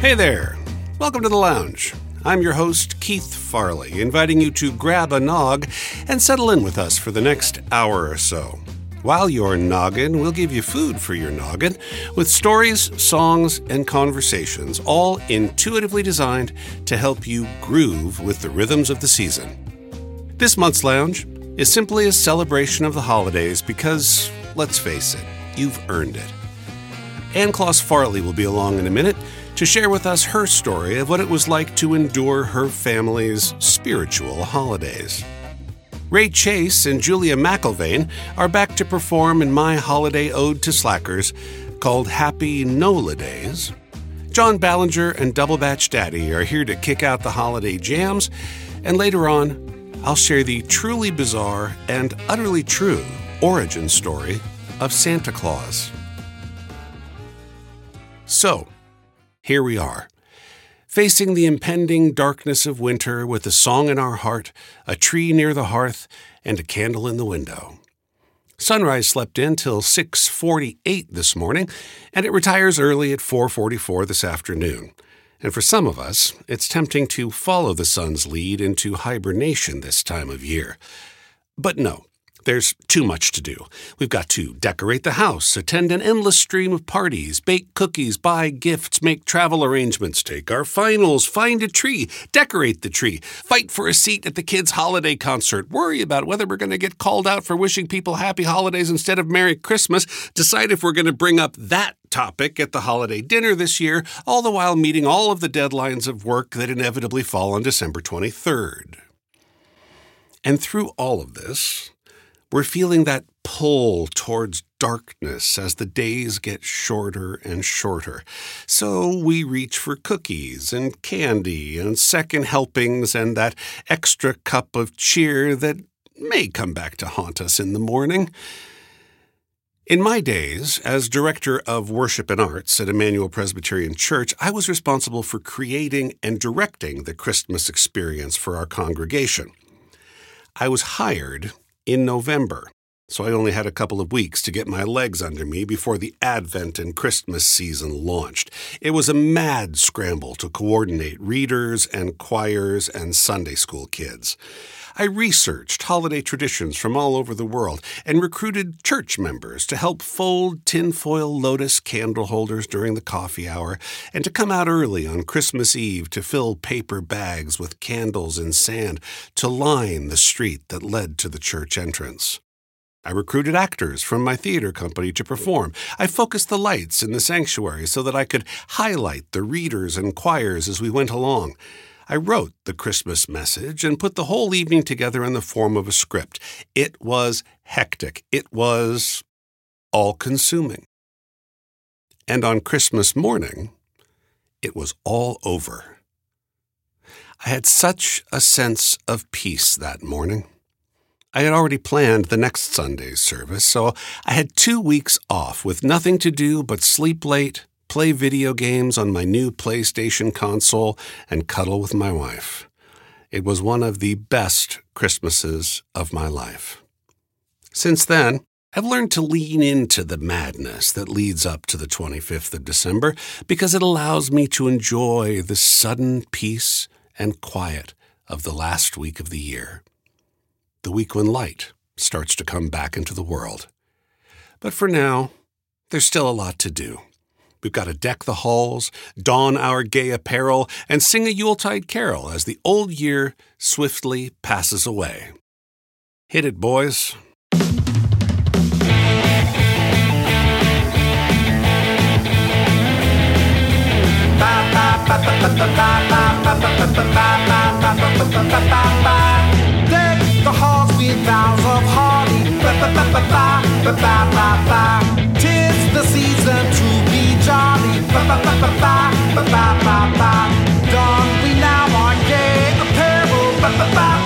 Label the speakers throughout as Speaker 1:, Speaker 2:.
Speaker 1: Hey there. Welcome to the lounge. I'm your host, Keith Farley, inviting you to grab a nog and settle in with us for the next hour or so. While you're noggin, we'll give you food for your noggin with stories, songs, and conversations, all intuitively designed to help you groove with the rhythms of the season. This month's lounge is simply a celebration of the holidays because, let's face it, you've earned it. Ann Kloss Farley will be along in a minute to share with us her story of what it was like to endure her family's spiritual holidays. Ray Chase and Julia McIlvaine are back to perform in my holiday ode to slackers called Happy Nola Days. John Ballinger and Double Batch Daddy are here to kick out the holiday jams, and later on, I'll share the truly bizarre and utterly true origin story of Santa Claus. So, here we are, facing the impending darkness of winter with a song in our heart, a tree near the hearth, and a candle in the window. Sunrise slept in till 6:48 this morning, and it retires early at 4:44 this afternoon. And for some of us, it's tempting to follow the sun's lead into hibernation this time of year. But no, there's too much to do. We've got to decorate the house, attend an endless stream of parties, bake cookies, buy gifts, make travel arrangements, take our finals, find a tree, decorate the tree, fight for a seat at the kids' holiday concert, worry about whether we're going to get called out for wishing people happy holidays instead of Merry Christmas, decide if we're going to bring up that topic at the holiday dinner this year, all the while meeting all of the deadlines of work that inevitably fall on December 23rd. And through all of this, we're feeling that pull towards darkness as the days get shorter and shorter. So we reach for cookies and candy and second helpings and that extra cup of cheer that may come back to haunt us in the morning. In my days, as Director of Worship and Arts at Emmanuel Presbyterian Church, I was responsible for creating and directing the Christmas experience for our congregation. I was hired in November, so I only had a couple of weeks to get my legs under me before the Advent and Christmas season launched. It was a mad scramble to coordinate readers and choirs and Sunday school kids. I researched holiday traditions from all over the world and recruited church members to help fold tinfoil lotus candle holders during the coffee hour and to come out early on Christmas Eve to fill paper bags with candles and sand to line the street that led to the church entrance. I recruited actors from my theater company to perform. I focused the lights in the sanctuary so that I could highlight the readers and choirs as we went along. I wrote the Christmas message and put the whole evening together in the form of a script. It was hectic. It was all consuming. And on Christmas morning, it was all over. I had such a sense of peace that morning. I had already planned the next Sunday's service, so I had two weeks off with nothing to do but sleep late, play video games on my new PlayStation console, and cuddle with my wife. It was one of the best Christmases of my life. Since then, I've learned to lean into the madness that leads up to the 25th of December because it allows me to enjoy the sudden peace and quiet of the last week of the year. The week when light starts to come back into the world. But for now, there's still a lot to do. We've got to deck the halls, don our gay apparel, and sing a Yuletide carol as the old year swiftly passes away. Hit it, boys.
Speaker 2: Deck the halls with vows of hardy. Jolly. Don we now our gay apparel. Told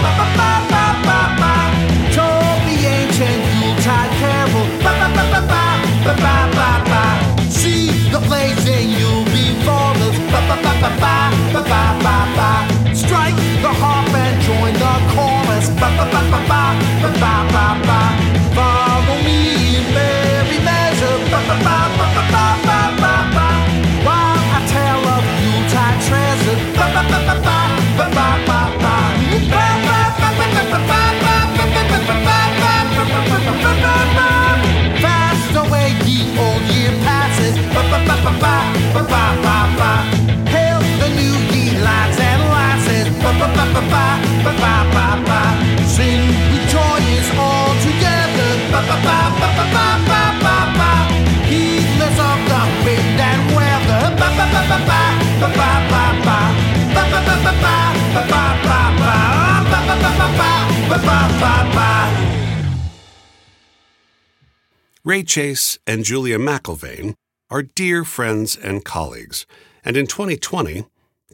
Speaker 1: Ray Chase and Julia McIlvaine are dear friends and colleagues, and in 2020,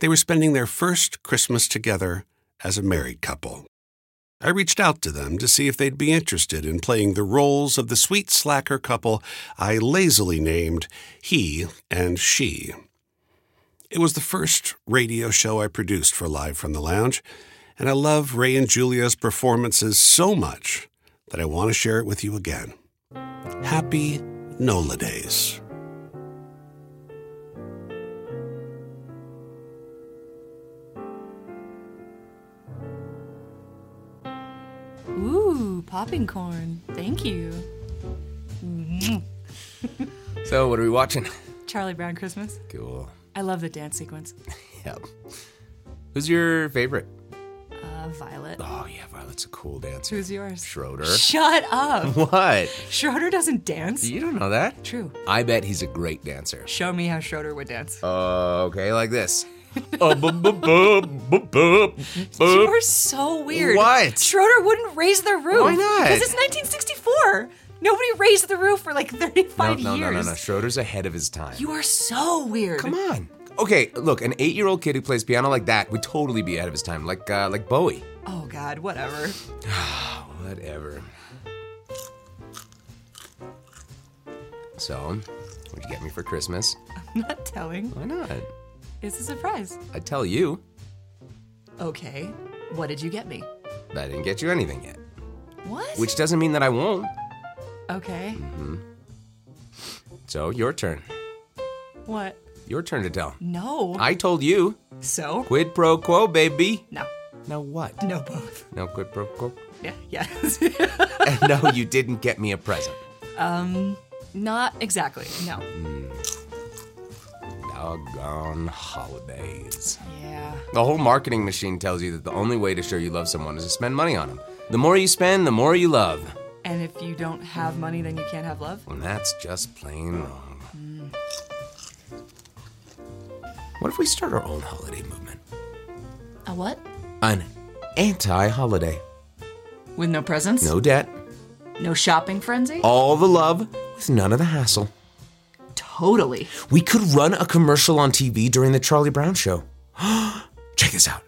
Speaker 1: they were spending their first Christmas together as a married couple. I reached out to them to see if they'd be interested in playing the roles of the sweet slacker couple I lazily named He and She. It was the first radio show I produced for Live from the Lounge, and I love Ray and Julia's performances so much that I want to share it with you again. Happy NOLA Days.
Speaker 3: Ooh, popping corn. Thank you.
Speaker 4: So, what are we watching?
Speaker 3: Charlie Brown Christmas.
Speaker 4: Cool.
Speaker 3: I love the dance sequence.
Speaker 4: Yep. Who's your favorite? Violet's a cool dancer.
Speaker 3: Who's yours?
Speaker 4: Schroeder.
Speaker 3: Shut up.
Speaker 4: What?
Speaker 3: Schroeder doesn't dance.
Speaker 4: You don't know that?
Speaker 3: True.
Speaker 4: I bet he's a great dancer.
Speaker 3: Show me how Schroeder would dance.
Speaker 4: Uh, okay, like this. Uh, bu- bu- bu- bu- bu-
Speaker 3: You're so weird.
Speaker 4: What?
Speaker 3: Schroeder wouldn't raise the roof.
Speaker 4: Why not?
Speaker 3: Because it's 1964. Nobody raised the roof for like 35
Speaker 4: no, no,
Speaker 3: years.
Speaker 4: no, no, no. Schroeder's ahead of his time.
Speaker 3: You are so weird.
Speaker 4: Come on. Okay, look, an eight-year-old kid who plays piano like that would totally be ahead of his time, like uh, like Bowie.
Speaker 3: Oh God, whatever.
Speaker 4: Whatever. So, what'd you get me for Christmas?
Speaker 3: I'm not telling.
Speaker 4: Why not?
Speaker 3: It's a surprise.
Speaker 4: I'd tell you,
Speaker 3: Okay. What did you get me?
Speaker 4: but I didn't get you anything yet.
Speaker 3: What?
Speaker 4: Which doesn't mean that I won't.
Speaker 3: Okay. Mm-hmm.
Speaker 4: So, your turn.
Speaker 3: What?
Speaker 4: Your turn to tell.
Speaker 3: No.
Speaker 4: I told you.
Speaker 3: so?
Speaker 4: Quid pro quo, baby.
Speaker 3: No.
Speaker 4: Now what?
Speaker 3: No, both.
Speaker 4: No quid pro quo.
Speaker 3: Yeah. Yes.
Speaker 4: And no, you didn't get me a present.
Speaker 3: um, not exactly. No.
Speaker 4: Doggone holidays.
Speaker 3: Yeah.
Speaker 4: The whole marketing machine tells you that the only way to show you love someone is to spend money on them. The more you spend, the more you love.
Speaker 3: And if you don't have money, then you can't have love.
Speaker 4: And that's just plain wrong. What if we start our own holiday movement?
Speaker 3: A what?
Speaker 4: An anti holiday.
Speaker 3: With no presents.
Speaker 4: No debt,
Speaker 3: No shopping frenzy.
Speaker 4: all the love, with none of the hassle.
Speaker 3: Totally.
Speaker 4: We could run a commercial on TV during the Charlie Brown show. Check this out.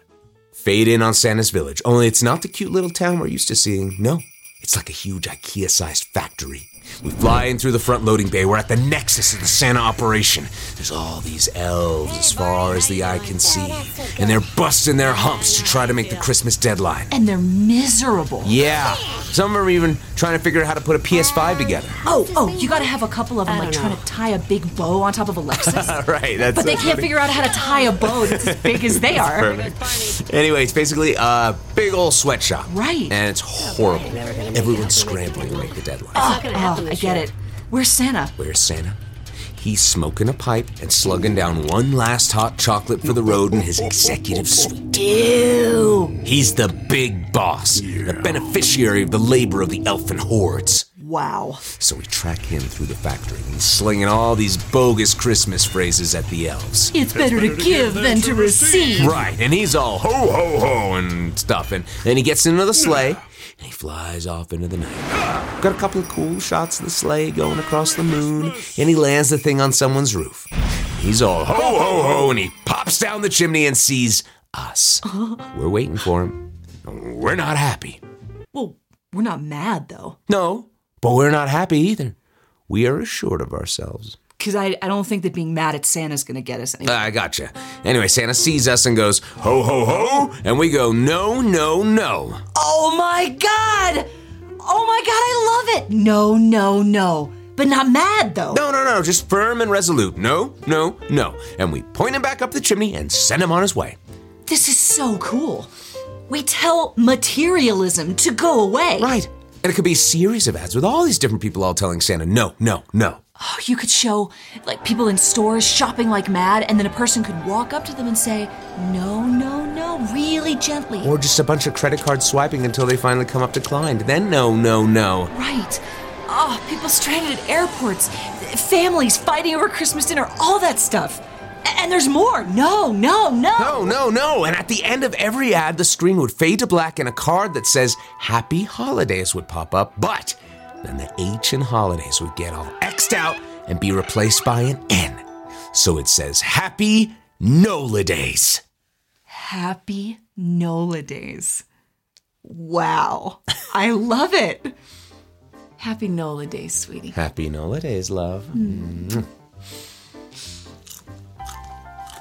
Speaker 4: Fade in on Santa's Village, only it's not the cute little town we're used to seeing. No, it's like a huge IKEA sized factory. We fly in through the front loading bay. We're at the nexus of the Santa operation. There's all these elves as far as the eye can see, and they're busting their humps to try to make the Christmas deadline.
Speaker 3: And they're miserable.
Speaker 4: Yeah, some of them are even trying to figure out how to put a PS5 together.
Speaker 3: Oh, oh, you gotta have a couple of them like trying to tie a big bow on top of a Lexus.
Speaker 4: right, that's
Speaker 3: but they can't figure out how to tie a bow that's as big as they are.
Speaker 4: Perfect. Anyway, it's basically a big old sweatshop.
Speaker 3: Right.
Speaker 4: And it's horrible. Everyone's scrambling to make the deadline.
Speaker 3: Oh, I get it. Where's Santa?
Speaker 4: Where's Santa? He's smoking a pipe and slugging down one last hot chocolate for the road in his executive suite.
Speaker 3: Ew.
Speaker 4: He's the big boss, the beneficiary of the labor of the elfin hordes.
Speaker 3: Wow.
Speaker 4: So we track him through the factory and he's slinging all these bogus Christmas phrases at the elves.
Speaker 3: It's better to give than to receive.
Speaker 4: Right, and he's all ho ho ho and stuff, and then he gets into the sleigh and he flies off into the night. Got a couple of cool shots of the sleigh going across the moon, and he lands the thing on someone's roof. He's all ho ho ho, and he pops down the chimney and sees us. We're waiting for him. We're not happy.
Speaker 3: Well, we're not mad though.
Speaker 4: No, but we're not happy either. We are assured of ourselves.
Speaker 3: Because I, I don't think that being mad at Santa's gonna get us anywhere.
Speaker 4: Ah, I gotcha. Anyway, Santa sees us and goes, ho, ho, ho, and we go, no, no, no.
Speaker 3: oh my god! Oh my god, I love it! No, no, no. But not mad though.
Speaker 4: No, no, no, just firm and resolute. No, no, no. And we point him back up the chimney and send him on his way.
Speaker 3: This is so cool. We tell materialism to go away.
Speaker 4: Right. And it could be a series of ads with all these different people all telling Santa, no, no, no.
Speaker 3: Oh, you could show like people in stores shopping like mad, and then a person could walk up to them and say, No, no, no, really gently.
Speaker 4: Or just a bunch of credit card swiping until they finally come up declined. Then no, no, no.
Speaker 3: Right. Oh, people stranded at airports, families fighting over Christmas dinner, all that stuff. And there's more. No, no, no.
Speaker 4: No, no, no. And at the end of every ad, the screen would fade to black and a card that says Happy Holidays would pop up. But then the H in holidays would get all X'd out and be replaced by an N. So it says Happy NOLA Days.
Speaker 3: Happy NOLA days. Wow. I love it. Happy NOLA days, sweetie.
Speaker 4: Happy NOLA Days, love. Hmm. Mm.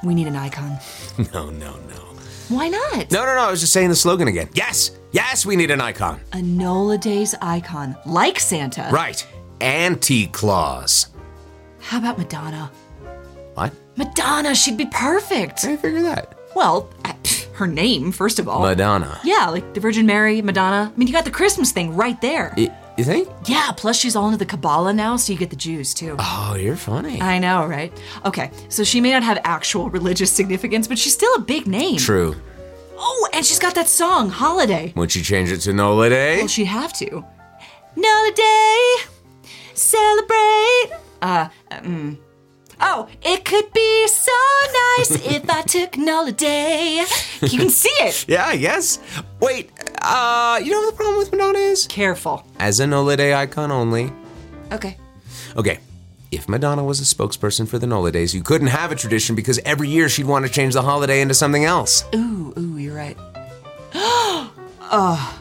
Speaker 3: We need an icon.
Speaker 4: No, no, no.
Speaker 3: Why not?
Speaker 4: No, no, no. I was just saying the slogan again. Yes, yes, we need an icon.
Speaker 3: A NOLA days icon, like Santa.
Speaker 4: Right. Anti Claus.
Speaker 3: How about Madonna?
Speaker 4: What?
Speaker 3: Madonna, she'd be perfect.
Speaker 4: How do you figure that?
Speaker 3: Well, her name, first of all.
Speaker 4: Madonna.
Speaker 3: Yeah, like the Virgin Mary, Madonna. I mean, you got the Christmas thing right there.
Speaker 4: You think?
Speaker 3: Yeah, plus she's all into the Kabbalah now, so you get the Jews too.
Speaker 4: Oh, you're funny.
Speaker 3: I know, right? Okay, so she may not have actual religious significance, but she's still a big name.
Speaker 4: True.
Speaker 3: Oh, and she's got that song, Holiday.
Speaker 4: Would she change it to NOLA Day?
Speaker 3: Well, she'd have to. Another day, celebrate. Uh, mm. Oh, it could be so nice if I took another day. You can see it.
Speaker 4: Yeah, I guess. Wait, uh, you know what the problem with Madonna is?
Speaker 3: Careful.
Speaker 4: As a NOLA Day icon only.
Speaker 3: Okay.
Speaker 4: Okay, if Madonna was a spokesperson for the NOLA Days, you couldn't have a tradition because every year she'd want to change the holiday into something else.
Speaker 3: Ooh, ooh, you're right. oh,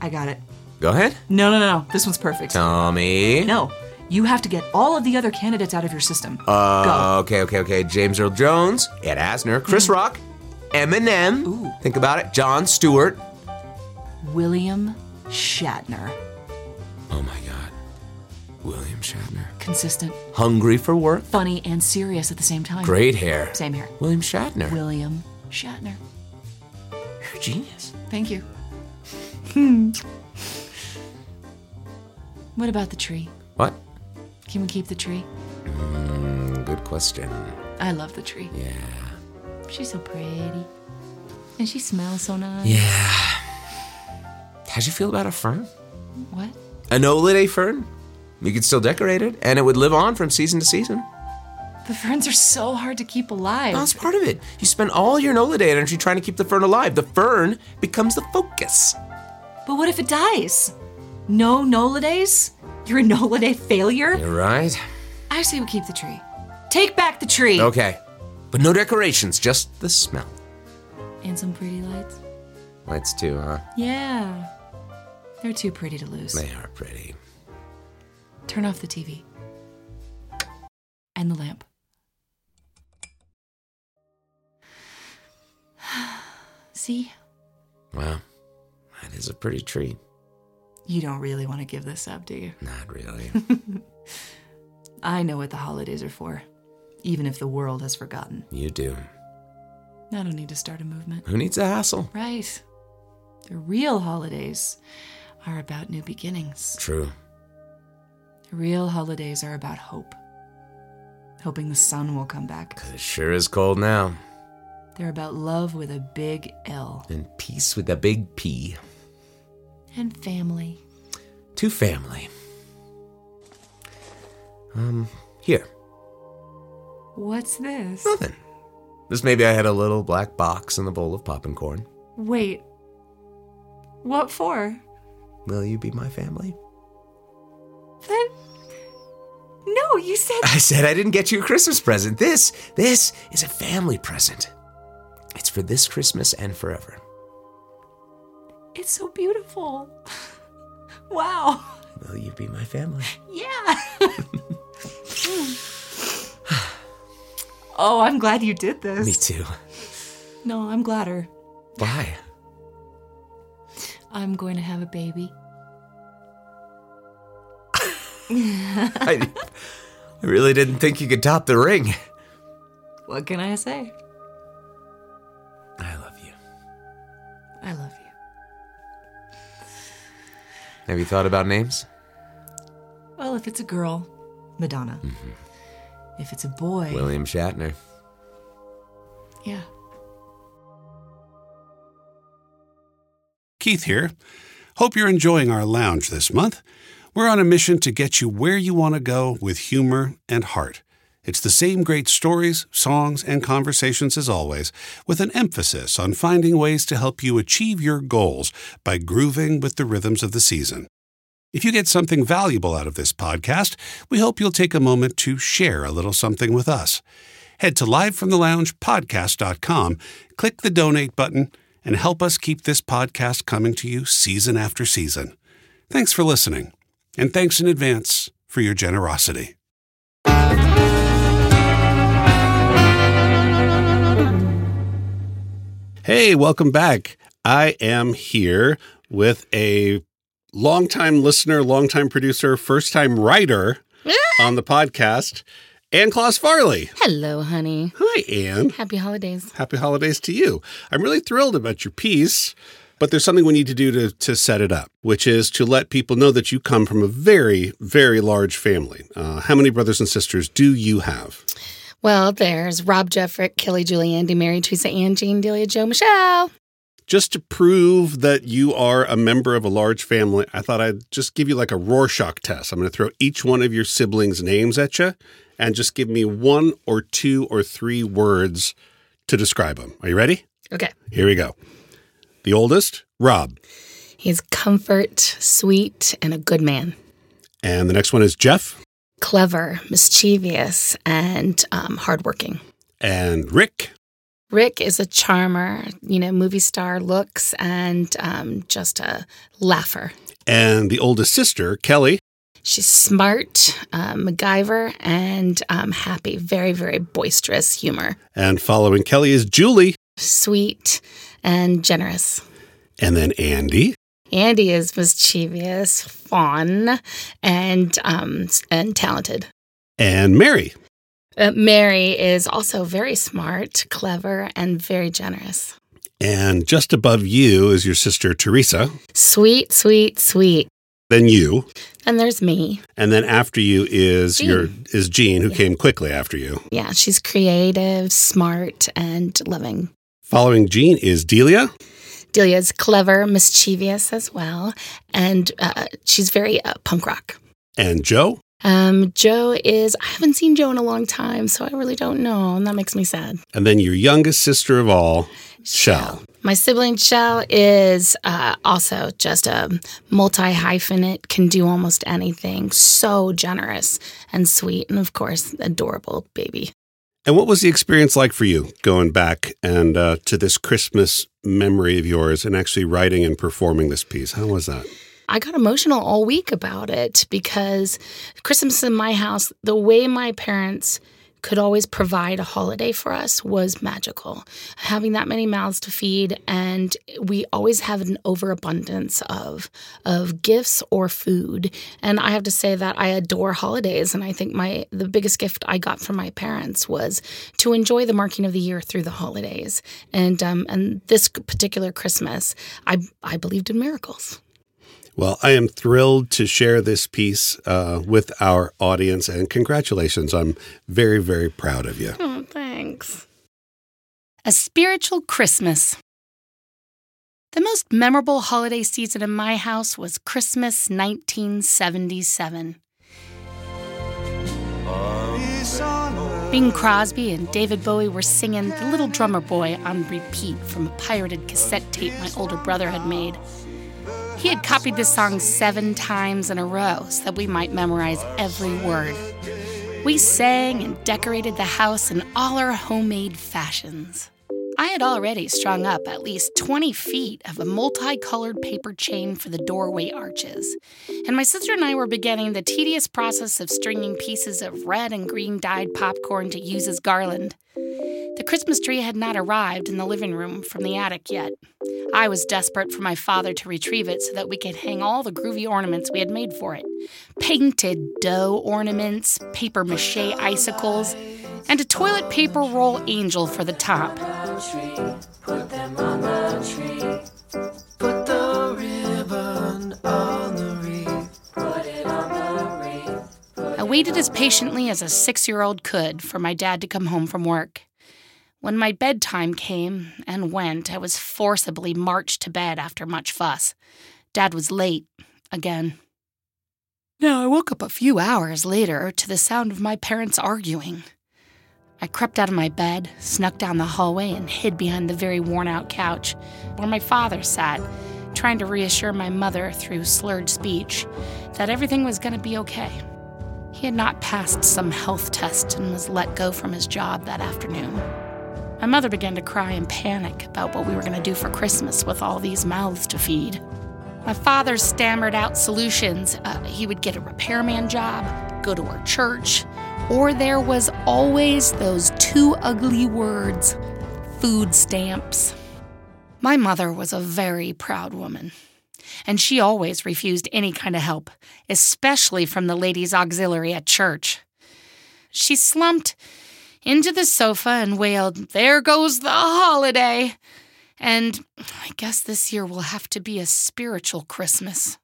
Speaker 3: I got it.
Speaker 4: Go ahead.
Speaker 3: No, no, no, no. This one's perfect.
Speaker 4: Tommy.
Speaker 3: No, you have to get all of the other candidates out of your system.
Speaker 4: Uh,
Speaker 3: Go.
Speaker 4: okay, okay, okay. James Earl Jones, Ed Asner, Chris Rock, Eminem.
Speaker 3: Ooh.
Speaker 4: Think about it. Jon Stewart.
Speaker 3: William Shatner.
Speaker 4: Oh my God. William Shatner.
Speaker 3: Consistent,
Speaker 4: Hungry for work.
Speaker 3: funny, and serious at the same time.
Speaker 4: Great hair.
Speaker 3: Same here.
Speaker 4: William Shatner.
Speaker 3: William Shatner.
Speaker 4: You're a genius.
Speaker 3: Thank you. Hmm. what about the tree?
Speaker 4: What?
Speaker 3: Can we keep the tree?
Speaker 4: Mm, good question.
Speaker 3: I love the tree.
Speaker 4: Yeah.
Speaker 3: She's so pretty. And she smells so nice.
Speaker 4: Yeah. How'd you feel about a fern?
Speaker 3: What?
Speaker 4: A NOLA fern? You could still decorate it, and it would live on from season to season.
Speaker 3: The ferns are so hard to keep alive.
Speaker 4: That's part of it. You spend all your NOLA Day energy trying to keep the fern alive. The fern becomes the focus.
Speaker 3: But what if it dies? No Nola a Nola day failure?
Speaker 4: You're right.
Speaker 3: I say we keep the tree. Take back the tree.
Speaker 4: Okay. But no decorations, just the smell.
Speaker 3: And some pretty lights.
Speaker 4: Lights too, huh?
Speaker 3: Yeah. They're too pretty to lose.
Speaker 4: They are pretty.
Speaker 3: Turn off the TV. And the lamp. See?
Speaker 4: Wow. That is a pretty treat.
Speaker 3: You don't really want to give this up, do you?
Speaker 4: Not really.
Speaker 3: I know what the holidays are for, even if the world has forgotten.
Speaker 4: you do.
Speaker 3: I don't need to start a movement.
Speaker 4: Who needs a hassle?
Speaker 3: Right. The real holidays are about new beginnings.
Speaker 4: True.
Speaker 3: The real holidays are about hope. Hoping the sun will come back.
Speaker 4: It sure is cold now.
Speaker 3: They're about love with a big L.
Speaker 4: And peace with a big P.
Speaker 3: And family.
Speaker 4: To family. Um, here.
Speaker 3: What's this?
Speaker 4: Nothing. Just maybe I had a little black box in the bowl of popping corn.
Speaker 3: Wait. What for?
Speaker 4: Will you be my family?
Speaker 3: That. No, you said.
Speaker 4: I said I didn't get you a Christmas present. This, this is a family present. It's for this Christmas and forever.
Speaker 3: It's so beautiful. Wow.
Speaker 4: Will you be my family?
Speaker 3: Yeah. oh, I'm glad you did this.
Speaker 4: Me too.
Speaker 3: No, I'm gladder.
Speaker 4: Why?
Speaker 3: I'm going to have a baby.
Speaker 4: I, I really didn't think you could top the ring.
Speaker 3: What can I say?
Speaker 4: Have you thought about names?
Speaker 3: Well, if it's a girl, Madonna. Mm-hmm. If it's a boy,
Speaker 4: William Shatner.
Speaker 3: yeah.
Speaker 1: Keith here. Hope you're enjoying our lounge this month. We're on a mission to get you where you want to go with humor and heart. It's the same great stories, songs, and conversations as always, with an emphasis on finding ways to help you achieve your goals by grooving with the rhythms of the season. If you get something valuable out of this podcast, we hope you'll take a moment to share a little something with us. Head to livefromtheloungepodcast.com, click the donate button, and help us keep this podcast coming to you season after season. Thanks for listening, and thanks in advance for your generosity. Hey, welcome back. I am here with a longtime listener, longtime producer, first time writer on the podcast, Ann Claus Farley.
Speaker 5: Hello, honey.
Speaker 1: Hi, Ann.
Speaker 5: Happy holidays.
Speaker 1: Happy holidays to you. I'm really thrilled about your piece, but there's something we need to do to, to set it up, which is to let people know that you come from a very, very large family. Uh, how many brothers and sisters do you have?
Speaker 5: Well, there's Rob Jeffrick, Kelly, Julie, Andy, Mary, Teresa, Ann, Jean, Delia, Joe, Michelle.
Speaker 1: Just to prove that you are a member of a large family, I thought I'd just give you like a Rorschach test. I'm going to throw each one of your siblings' names at you and just give me one or two or three words to describe them. Are you ready?
Speaker 5: Okay.
Speaker 1: Here we go. The oldest, Rob.
Speaker 5: He's comfort, sweet, and a good man.
Speaker 1: And the next one is Jeff
Speaker 5: Clever, mischievous, and um, hardworking.
Speaker 1: and Rick.
Speaker 5: Rick is a charmer, you know, movie star looks, and um, just a laugher.
Speaker 1: And the oldest sister, Kelly.
Speaker 5: She's smart, uh, MacGyver, and um, happy. Very, very boisterous humor.
Speaker 1: And following Kelly is Julie.
Speaker 5: Sweet and generous.
Speaker 1: And then Andy.
Speaker 5: Andy is mischievous, fun, and um, and talented.
Speaker 1: And Mary.
Speaker 5: Uh, Mary is also very smart, clever, and very generous.
Speaker 1: And just above you is your sister, Teresa.
Speaker 5: Sweet, sweet, sweet.
Speaker 1: Then you.
Speaker 5: And there's me.
Speaker 1: And then after you is
Speaker 5: Jean.
Speaker 1: your is Jean, who came quickly after you.
Speaker 5: Yeah, she's creative, smart, and loving.
Speaker 1: Following Jean is Delia.
Speaker 5: Delia's clever, mischievous as well, and uh, she's very uh, punk rock.
Speaker 1: And Joe.
Speaker 5: Um, Joe is, I haven't seen Joe in a long time, so I really don't know, and that makes me sad.
Speaker 1: And then your youngest sister of all, Shell.
Speaker 5: My sibling Shell is uh, also just a multi hyphenate, can do almost anything. So generous and sweet, and of course, adorable baby.
Speaker 1: And what was the experience like for you going back and uh, to this Christmas memory of yours and actually writing and performing this piece? How was that?
Speaker 5: I got emotional all week about it because Christmas in my house, the way my parents could always provide a holiday for us was magical. Having that many mouths to feed, and we always have an overabundance of of gifts or food. And I have to say that I adore holidays, and I think my the biggest gift I got from my parents was to enjoy the marking of the year through the holidays. And um, and this particular Christmas, I I believed in miracles.
Speaker 1: Well, I am thrilled to share this piece uh, with our audience and congratulations. I'm very, very proud of you.
Speaker 5: Oh, thanks.
Speaker 2: A Spiritual Christmas. The most memorable holiday season in my house was Christmas 1977. Bing Crosby and David Bowie were singing The Little Drummer Boy on repeat from a pirated cassette tape my older brother had made. He had copied this song seven times in a row so that we might memorize every word. We sang and decorated the house in all our homemade fashions. I had already strung up at least 20 feet of a multicolored paper chain for the doorway arches, and my sister and I were beginning the tedious process of stringing pieces of red and green dyed popcorn to use as garland. The Christmas tree had not arrived in the living room from the attic yet. I was desperate for my father to retrieve it so that we could hang all the groovy ornaments we had made for it painted dough ornaments, paper mache icicles, and a toilet paper roll angel for the top. A
Speaker 5: waited as patiently as a six year old could for my dad to come home from work. When my bedtime came and went, I was forcibly marched to bed after much fuss. Dad was late, again. Now, I woke up a few hours later to the sound of my parents arguing. I crept out of my bed, snuck down the hallway, and hid behind the very worn out couch where my father sat, trying to reassure my mother through slurred speech that everything was going to be okay. He had not passed some health test and was let go from his job that afternoon. My mother began to cry in panic about what we were going to do for Christmas with all these mouths to feed. My father stammered out solutions. Uh, he would get a repairman job, go to our church, or there was always those two ugly words food stamps. My mother was a very proud woman, and she always refused any kind of help, especially from the ladies' auxiliary at church. She slumped into the sofa and wailed, There goes the holiday! And I guess this year will have to be a spiritual Christmas.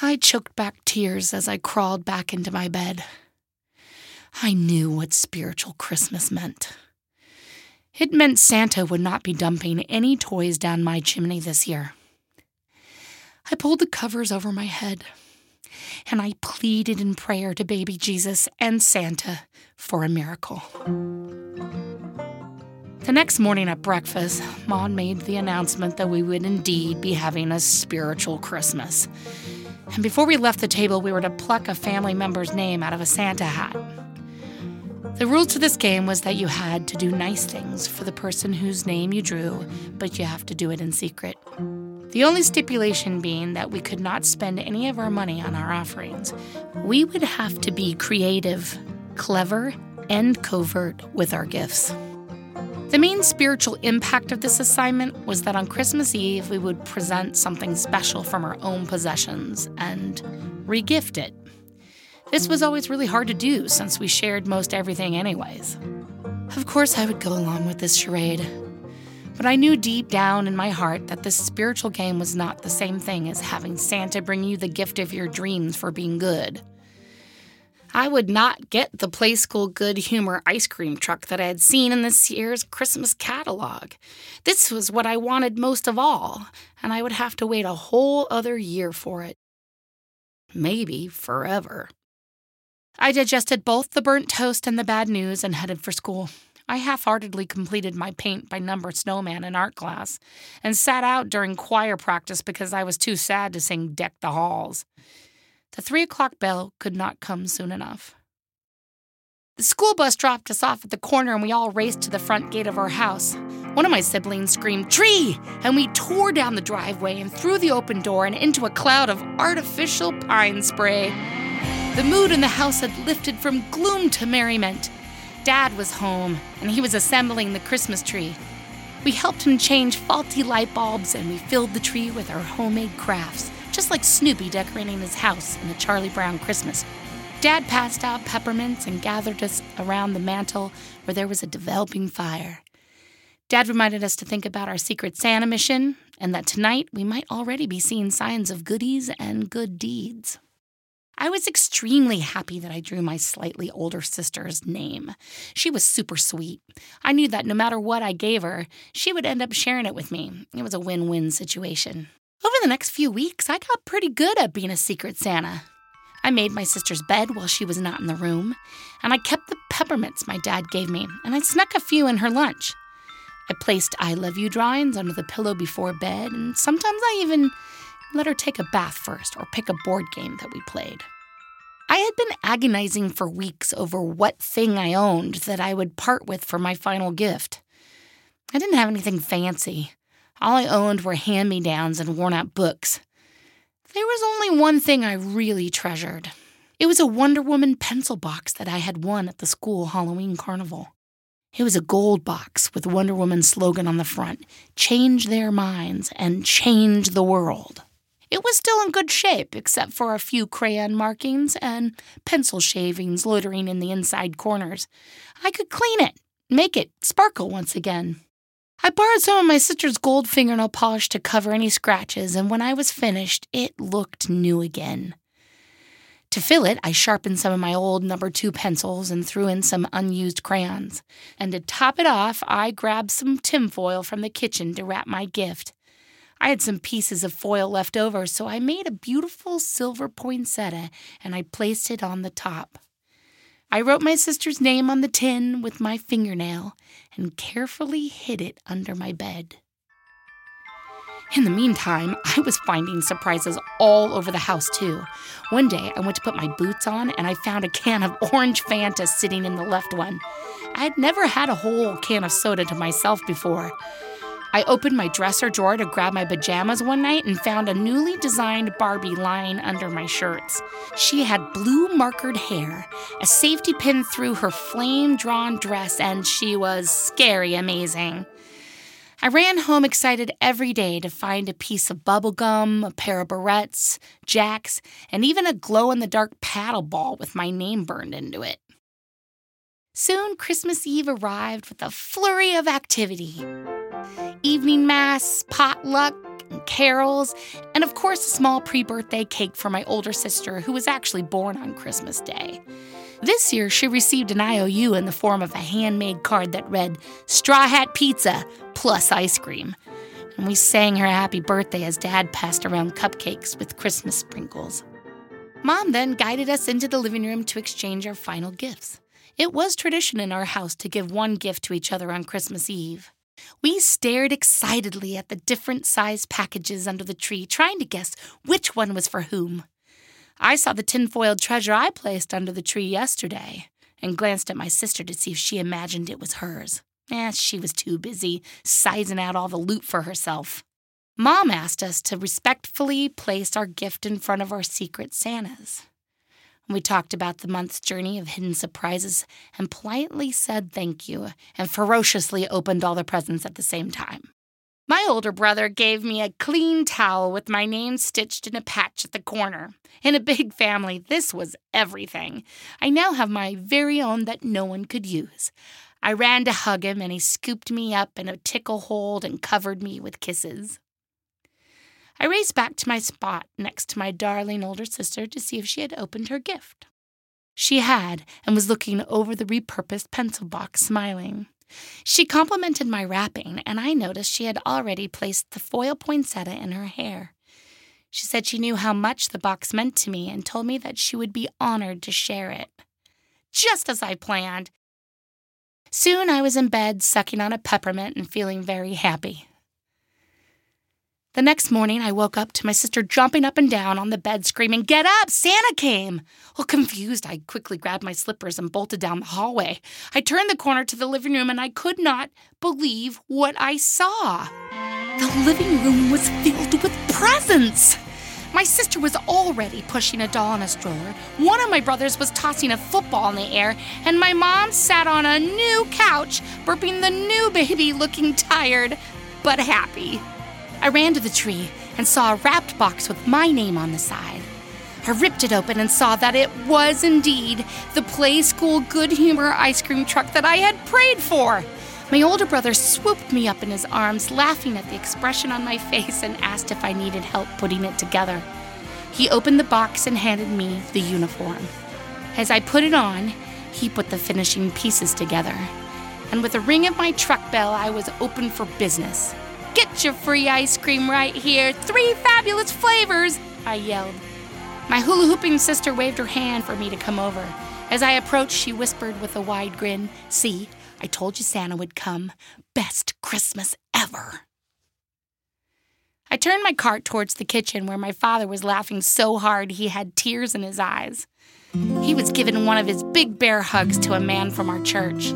Speaker 5: I choked back tears as I crawled back into my bed. I knew what spiritual Christmas meant. It meant Santa would not be dumping any toys down my chimney this year. I pulled the covers over my head and I pleaded in prayer to baby Jesus and Santa for a miracle. The next morning at breakfast, Mom made the announcement that we would indeed be having a spiritual Christmas. And before we left the table, we were to pluck a family member's name out of a Santa hat. The rule to this game was that you had to do nice things for the person whose name you drew, but you have to do it in secret. The only stipulation being that we could not spend any of our money on our offerings. We would have to be creative, clever, and covert with our gifts. The main spiritual impact of this assignment was that on Christmas Eve, we would present something special from our own possessions and regift it. This was always really hard to do since we shared most everything, anyways. Of course, I would go along with this charade, but I knew deep down in my heart that this spiritual game was not the same thing as having Santa bring you the gift of your dreams for being good. I would not get the Playskool Good Humor ice cream truck that I had seen in this year's Christmas catalog. This was what I wanted most of all, and I would have to wait a whole other year for it. Maybe forever. I digested both the burnt toast and the bad news and headed for school. I half heartedly completed my paint by number snowman in art class and sat out during choir practice because I was too sad to sing Deck the Halls. The three o'clock bell could not come soon enough. The school bus dropped us off at the corner and we all raced to the front gate of our house. One of my siblings screamed, Tree! And we tore down the driveway and through the open door and into a cloud of artificial pine spray. The mood in the house had lifted from gloom to merriment. Dad was home, and he was assembling the Christmas tree. We helped him change faulty light bulbs, and we filled the tree with our homemade crafts, just like Snoopy decorating his house in the Charlie Brown Christmas. Dad passed out peppermints and gathered us around the mantel where there was a developing fire. Dad reminded us to think about our Secret Santa mission and that tonight we might already be seeing signs of goodies and good deeds. I was extremely happy that I drew my slightly older sister's name. She was super sweet. I knew that no matter what I gave her, she would end up sharing it with me. It was a win win situation. Over the next few weeks, I got pretty good at being a secret Santa. I made my sister's bed while she was not in the room, and I kept the peppermints my dad gave me, and I snuck a few in her lunch. I placed I love you drawings under the pillow before bed, and sometimes I even let her take a bath first or pick a board game that we played. I had been agonizing for weeks over what thing I owned that I would part with for my final gift. I didn't have anything fancy. All I owned were hand me downs and worn out books. There was only one thing I really treasured. It was a Wonder Woman pencil box that I had won at the school Halloween carnival. It was a gold box with Wonder Woman's slogan on the front Change their minds and change the world. It was still in good shape, except for a few crayon markings and pencil shavings loitering in the inside corners. I could clean it, make it sparkle once again. I borrowed some of my sister's gold fingernail polish to cover any scratches, and when I was finished, it looked new again. To fill it, I sharpened some of my old number two pencils and threw in some unused crayons. And to top it off, I grabbed some tinfoil from the kitchen to wrap my gift. I had some pieces of foil left over, so I made a beautiful silver poinsettia and I placed it on the top. I wrote my sister's name on the tin with my fingernail and carefully hid it under my bed. In the meantime, I was finding surprises all over the house, too. One day, I went to put my boots on and I found a can of orange Fanta sitting in the left one. I had never had a whole can of soda to myself before. I opened my dresser drawer to grab my pajamas one night and found a newly designed Barbie lying under my shirts. She had blue markered hair, a safety pin through her flame drawn dress, and she was scary amazing. I ran home excited every day to find a piece of bubble gum, a pair of barrettes, jacks, and even a glow in the dark paddle ball with my name burned into it. Soon, Christmas Eve arrived with a flurry of activity evening mass, potluck, and carols, and of course, a small pre birthday cake for my older sister, who was actually born on Christmas Day. This year, she received an IOU in the form of a handmade card that read, Straw Hat Pizza plus ice cream. And we sang her happy birthday as Dad passed around cupcakes with Christmas sprinkles. Mom then guided us into the living room to exchange our final gifts. It was tradition in our house to give one gift to each other on Christmas Eve. We stared excitedly at the different sized packages under the tree, trying to guess which one was for whom. I saw the tinfoiled treasure I placed under the tree yesterday and glanced at my sister to see if she imagined it was hers. Eh, she was too busy sizing out all the loot for herself. Mom asked us to respectfully place our gift in front of our secret Santas. We talked about the month's journey of hidden surprises and politely said thank you and ferociously opened all the presents at the same time. My older brother gave me a clean towel with my name stitched in a patch at the corner. In a big family, this was everything. I now have my very own that no one could use. I ran to hug him, and he scooped me up in a tickle hold and covered me with kisses. I raced back to my spot next to my darling older sister to see if she had opened her gift. She had, and was looking over the repurposed pencil box, smiling. She complimented my wrapping, and I noticed she had already placed the foil poinsettia in her hair. She said she knew how much the box meant to me and told me that she would be honored to share it. Just as I planned. Soon I was in bed, sucking on a peppermint and feeling very happy. The next morning, I woke up to my sister jumping up and down on the bed, screaming, Get up! Santa came! Well, confused, I quickly grabbed my slippers and bolted down the hallway. I turned the corner to the living room and I could not believe what I saw. The living room was filled with presents! My sister was already pushing a doll in a stroller. One of my brothers was tossing a football in the air, and my mom sat on a new couch, burping the new baby, looking tired but happy. I ran to the tree and saw a wrapped box with my name on the side. I ripped it open and saw that it was indeed the Playskool Good Humor ice cream truck that I had prayed for. My older brother swooped me up in his arms, laughing at the expression on my face, and asked if I needed help putting it together. He opened the box and handed me the uniform. As I put it on, he put the finishing pieces together. And with a ring of my truck bell, I was open for business. Get your free ice cream right here. Three fabulous flavors, I yelled. My hula hooping sister waved her hand for me to come over. As I approached, she whispered with a wide grin, See, I told you Santa would come. Best Christmas ever. I turned my cart towards the kitchen where my father was laughing so hard he had tears in his eyes. He was giving one of his big bear hugs to a man from our church.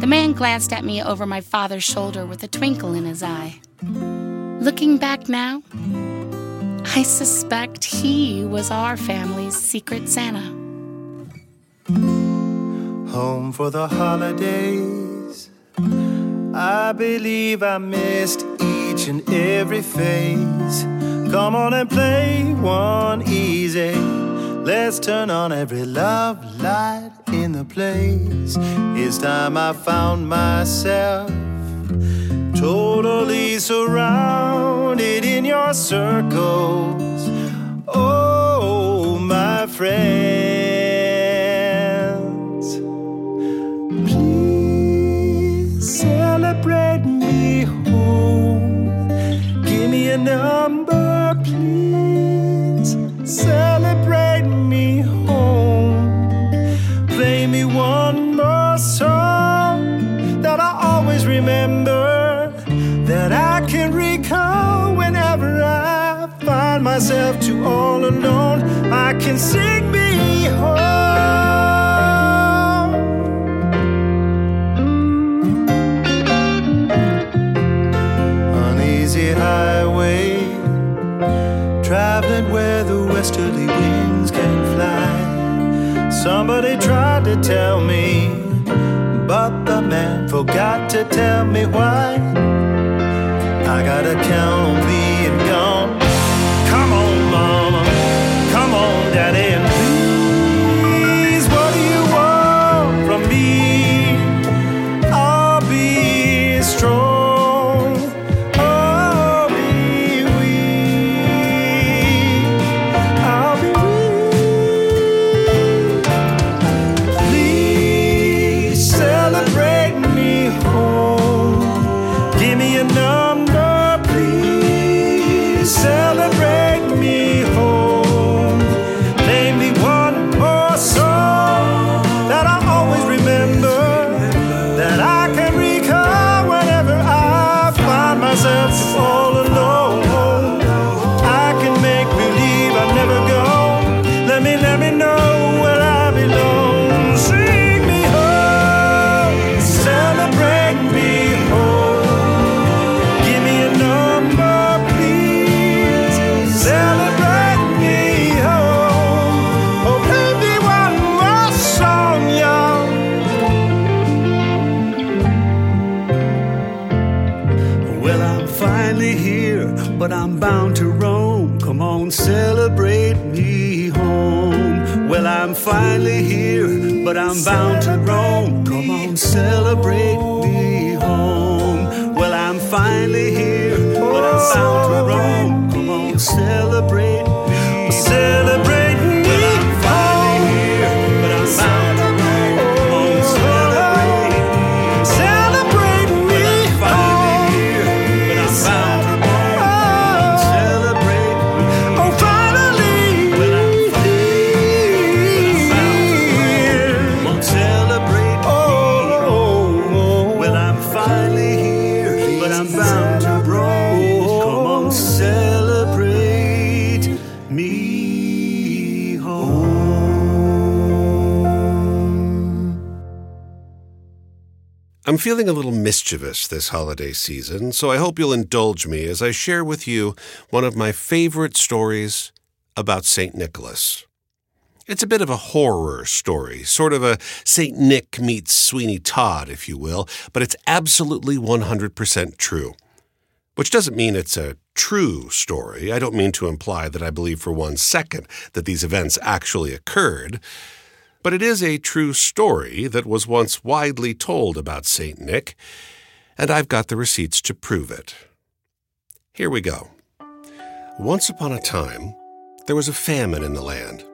Speaker 5: The man glanced at me over my father's shoulder with a twinkle in his eye. Looking back now, I suspect he was our family's secret Santa.
Speaker 2: Home for the holidays. I believe I missed each and every phase. Come on and play one easy. Let's turn on every love light in the place. It's time I found myself totally surrounded in your circles. Oh, my friends. Please celebrate me home. Give me a number, please. Celebrate remember, that I can recall whenever I find myself too all alone. I can sing me home. Uneasy highway, traveling where the westerly winds can fly. Somebody tried to tell me, but the man forgot to tell me why. I gotta count on being
Speaker 1: feeling a little mischievous this holiday season, so I hope you'll indulge me as I share with you one of my favorite stories about St. Nicholas. It's a bit of a horror story, sort of a St. Nick meets Sweeney Todd, if you will, but it's absolutely 100% true. Which doesn't mean it's a true story. I don't mean to imply that I believe for one second that these events actually occurred. But it is a true story that was once widely told about St. Nick, and I've got the receipts to prove it. Here we go. Once upon a time, there was a famine in the land.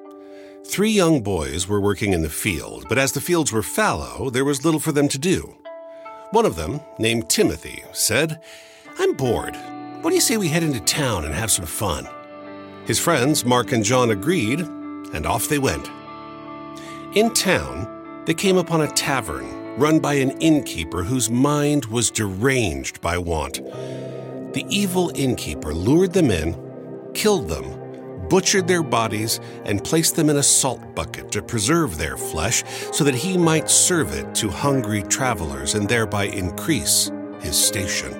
Speaker 1: Three young boys were working in the field, but as the fields were fallow, there was little for them to do. One of them, named Timothy, said, I'm bored. What do you say we head into town and have some fun? His friends, Mark and John, agreed, and off they went. In town, they came upon a tavern run by an innkeeper whose mind was deranged by want. The evil innkeeper lured them in, killed them, butchered their bodies, and placed them in a salt bucket to preserve their flesh so that he might serve it to hungry travelers and thereby increase his station.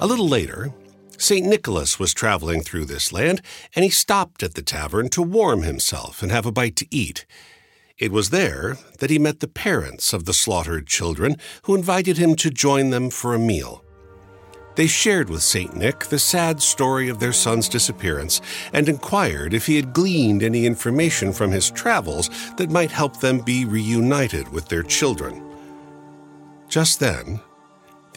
Speaker 1: A little later, St. Nicholas was traveling through this land, and he stopped at the tavern to warm himself and have a bite to eat. It was there that he met the parents of the slaughtered children, who invited him to join them for a meal. They shared with St. Nick the sad story of their son's disappearance and inquired if he had gleaned any information from his travels that might help them be reunited with their children. Just then,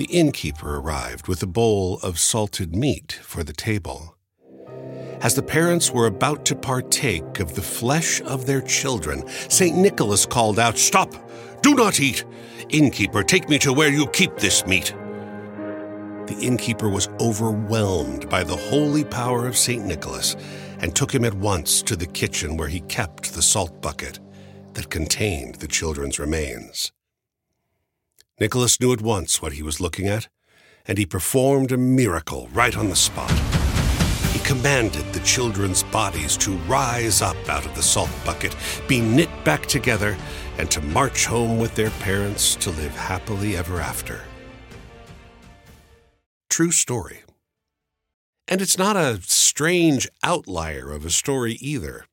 Speaker 1: the innkeeper arrived with a bowl of salted meat for the table. As the parents were about to partake of the flesh of their children, St. Nicholas called out, Stop! Do not eat! Innkeeper, take me to where you keep this meat. The innkeeper was overwhelmed by the holy power of St. Nicholas and took him at once to the kitchen where he kept the salt bucket that contained the children's remains. Nicholas knew at once what he was looking at, and he performed a miracle right on the spot. He commanded the children's bodies to rise up out of the salt bucket, be knit back together, and to march home with their parents to live happily ever after. True story. And it's not a strange outlier of a story either.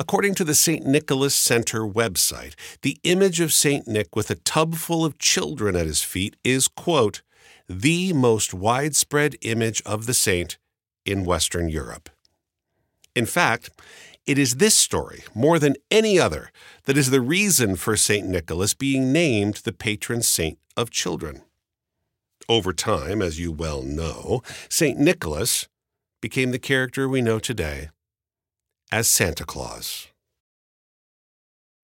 Speaker 1: According to the St. Nicholas Center website, the image of St. Nick with a tub full of children at his feet is, quote, the most widespread image of the saint in Western Europe. In fact, it is this story, more than any other, that is the reason for St. Nicholas being named the patron saint of children. Over time, as you well know, St. Nicholas became the character we know today as Santa Claus.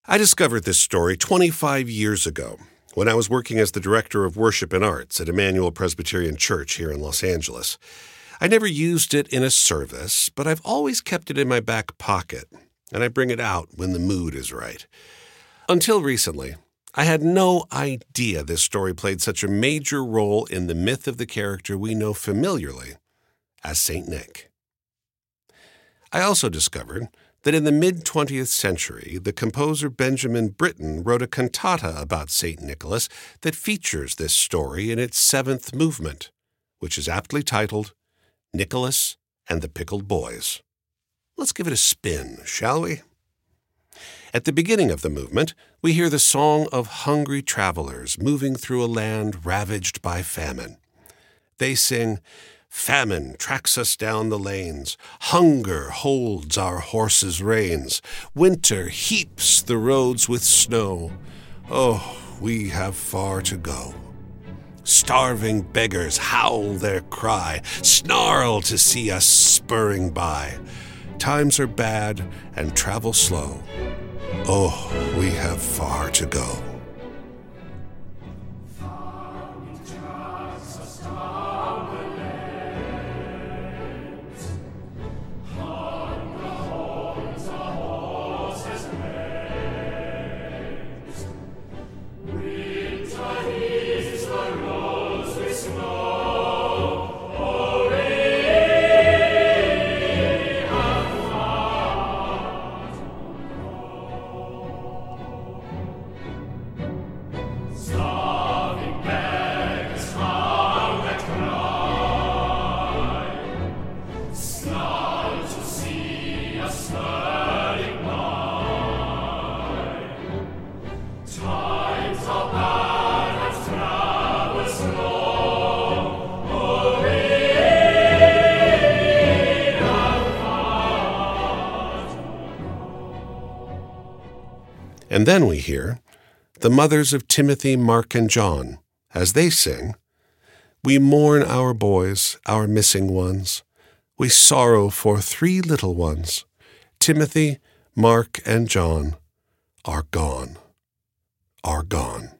Speaker 1: I discovered this story 25 years ago when I was working as the Director of Worship and Arts at Emmanuel Presbyterian Church here in Los Angeles. I never used it in a service, but I've always kept it in my back pocket, and I bring it out when the mood is right. Until recently, I had no idea this story played such a major role in the myth of the character we know familiarly as St. Nick. I also discovered that in the mid 20th century, the composer Benjamin Britten wrote a cantata about St. Nicholas that features this story in its seventh movement, which is aptly titled Nicholas and the Pickled Boys. Let's give it a spin, shall we? At the beginning of the movement, we hear the song of hungry travelers moving through a land ravaged by famine. They sing, Famine tracks us down the lanes. Hunger holds our horses' reins. Winter heaps the roads with snow. Oh, we have far to go. Starving beggars howl their cry, snarl to see us spurring by. Times are bad and travel slow. Oh, we have far to go. Then we hear the mothers of Timothy, Mark, and John as they sing We mourn our boys, our missing ones. We sorrow for three little ones. Timothy, Mark, and John are gone, are gone.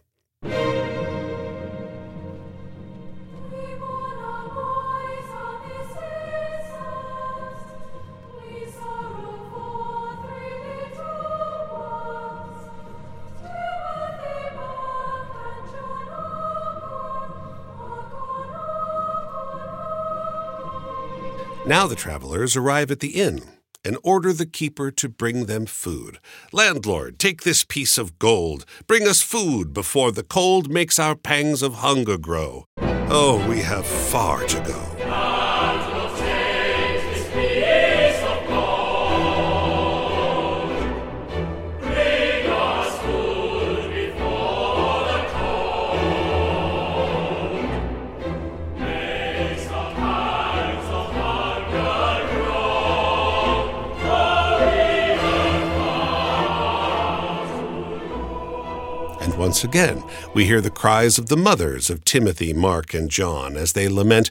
Speaker 1: Now the travelers arrive at the inn and order the keeper to bring them food. Landlord, take this piece of gold. Bring us food before the cold makes our pangs of hunger grow. Oh, we have far to go. Once again, we hear the cries of the mothers of Timothy, Mark, and John as they lament,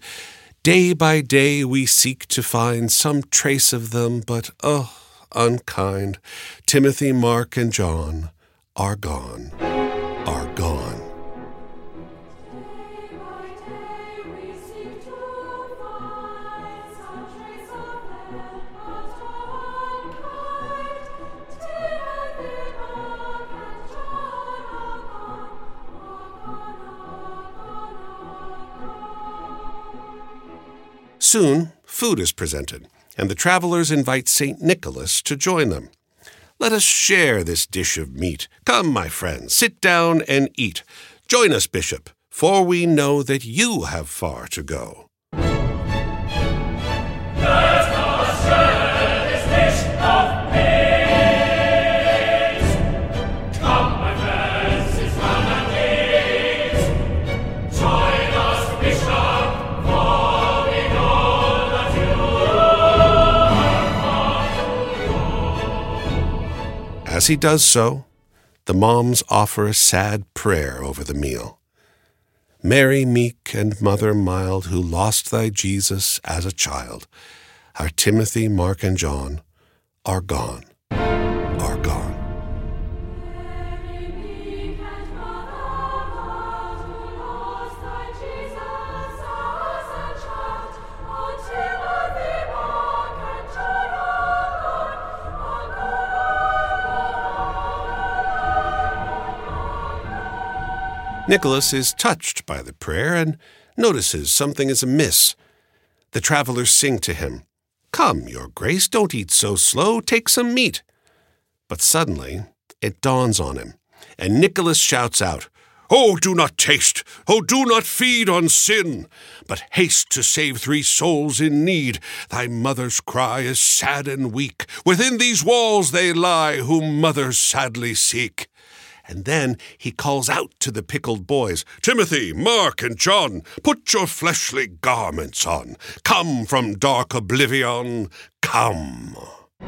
Speaker 1: Day by day we seek to find some trace of them, but oh, unkind, Timothy, Mark, and John are gone, are gone. Soon, food is presented, and the travelers invite St. Nicholas to join them. Let us share this dish of meat. Come, my friends, sit down and eat. Join us, Bishop, for we know that you have far to go. As he does so, the moms offer a sad prayer over the meal. Mary, meek and mother mild, who lost thy Jesus as a child, our Timothy, Mark, and John are gone, Nicholas is touched by the prayer and notices something is amiss. The travelers sing to him, Come, your grace, don't eat so slow, take some meat. But suddenly it dawns on him, and Nicholas shouts out, Oh, do not taste, oh, do not feed on sin, but haste to save three souls in need. Thy mother's cry is sad and weak. Within these walls they lie, whom mothers sadly seek. And then he calls out to the pickled boys Timothy, Mark, and John, put your fleshly garments on. Come from dark oblivion, come.
Speaker 6: Do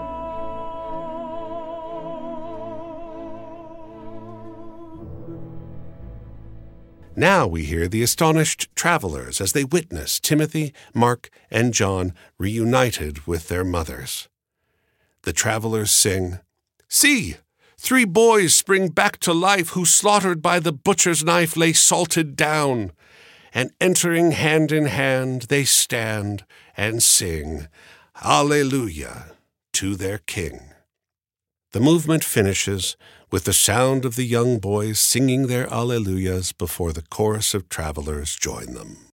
Speaker 1: Now we hear the astonished travelers as they witness Timothy, Mark, and John reunited with their mothers. The travelers sing, See! Three boys spring back to life who slaughtered by the butcher's knife lay salted down. And entering hand in hand, they stand and sing, Alleluia, to their King. The movement finishes with the sound of the young boys singing their Alleluias before the chorus of travelers join them.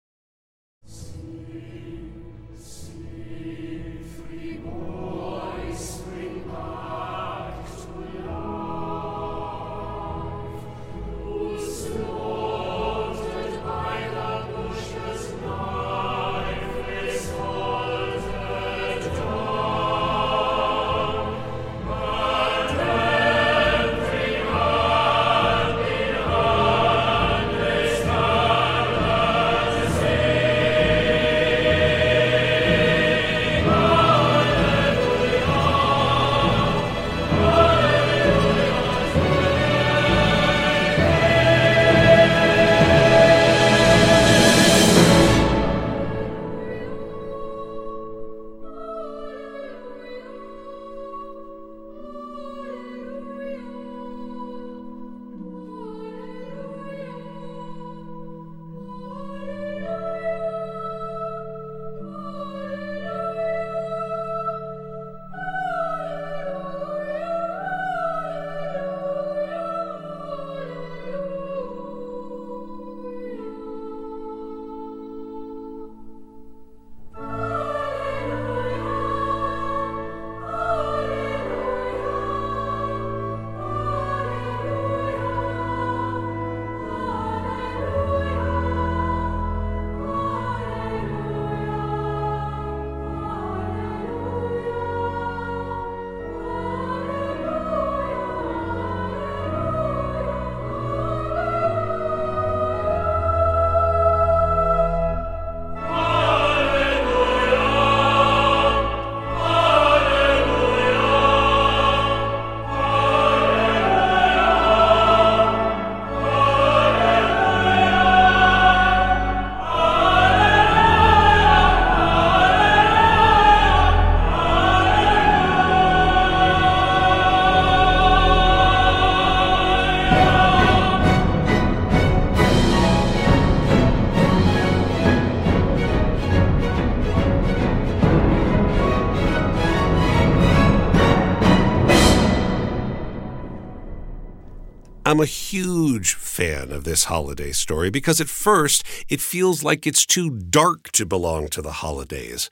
Speaker 1: I'm a huge fan of this holiday story because at first it feels like it's too dark to belong to the holidays.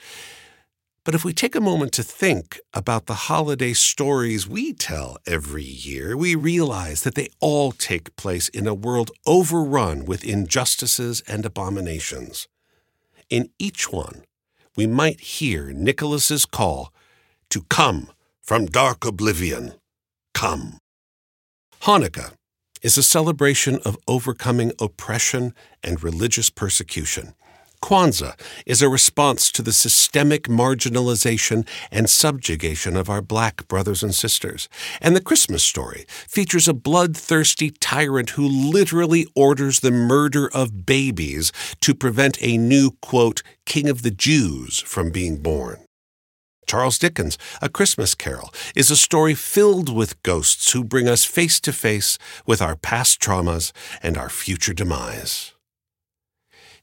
Speaker 1: But if we take a moment to think about the holiday stories we tell every year, we realize that they all take place in a world overrun with injustices and abominations. In each one, we might hear Nicholas's call to come from dark oblivion. Come. Hanukkah is a celebration of overcoming oppression and religious persecution. Kwanzaa is a response to the systemic marginalization and subjugation of our black brothers and sisters. And the Christmas story features a bloodthirsty tyrant who literally orders the murder of babies to prevent a new, quote, king of the Jews from being born. Charles Dickens' A Christmas Carol is a story filled with ghosts who bring us face to face with our past traumas and our future demise.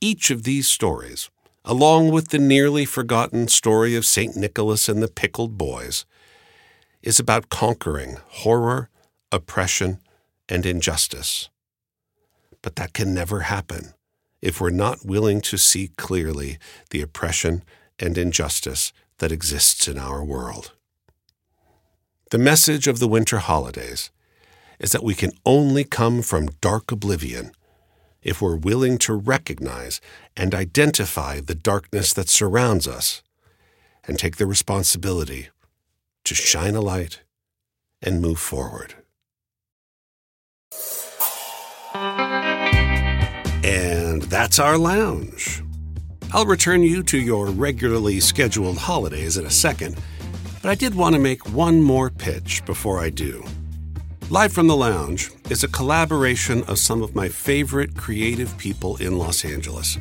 Speaker 1: Each of these stories, along with the nearly forgotten story of St. Nicholas and the Pickled Boys, is about conquering horror, oppression, and injustice. But that can never happen if we're not willing to see clearly the oppression and injustice that exists in our world. The message of the winter holidays is that we can only come from dark oblivion if we're willing to recognize and identify the darkness that surrounds us and take the responsibility to shine a light and move forward. And that's our lounge. I'll return you to your regularly scheduled holidays in a second, but I did want to make one more pitch before I do. Live from the Lounge is a collaboration of some of my favorite creative people in Los Angeles.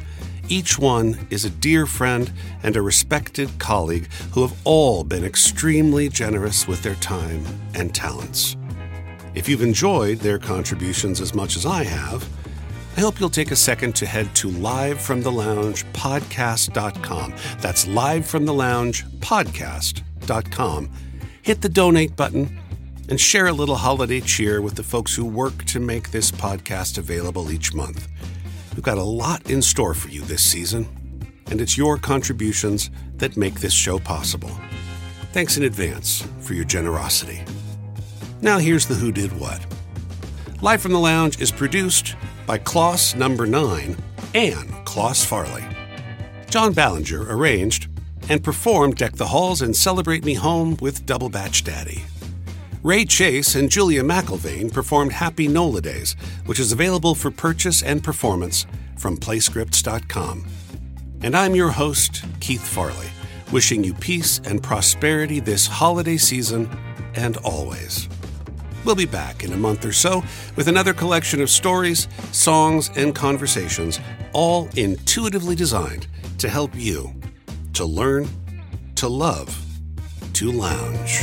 Speaker 1: Each one is a dear friend and a respected colleague who have all been extremely generous with their time and talents. If you've enjoyed their contributions as much as I have, I hope you'll take a second to head to livefromtheloungepodcast.com. That's livefromtheloungepodcast.com. Hit the donate button and share a little holiday cheer with the folks who work to make this podcast available each month. We've got a lot in store for you this season, and it's your contributions that make this show possible. Thanks in advance for your generosity. Now, here's the Who Did What. Live from the Lounge is produced by Kloss Number 9 and Kloss Farley. John Ballinger arranged and performed Deck the Halls and Celebrate Me Home with Double Batch Daddy. Ray Chase and Julia McIlvaine performed Happy Nola Days, which is available for purchase and performance from playscripts.com. And I'm your host, Keith Farley, wishing you peace and prosperity this holiday season and always. We'll be back in a month or so with another collection of stories, songs, and conversations, all intuitively designed to help you to learn, to love, to lounge.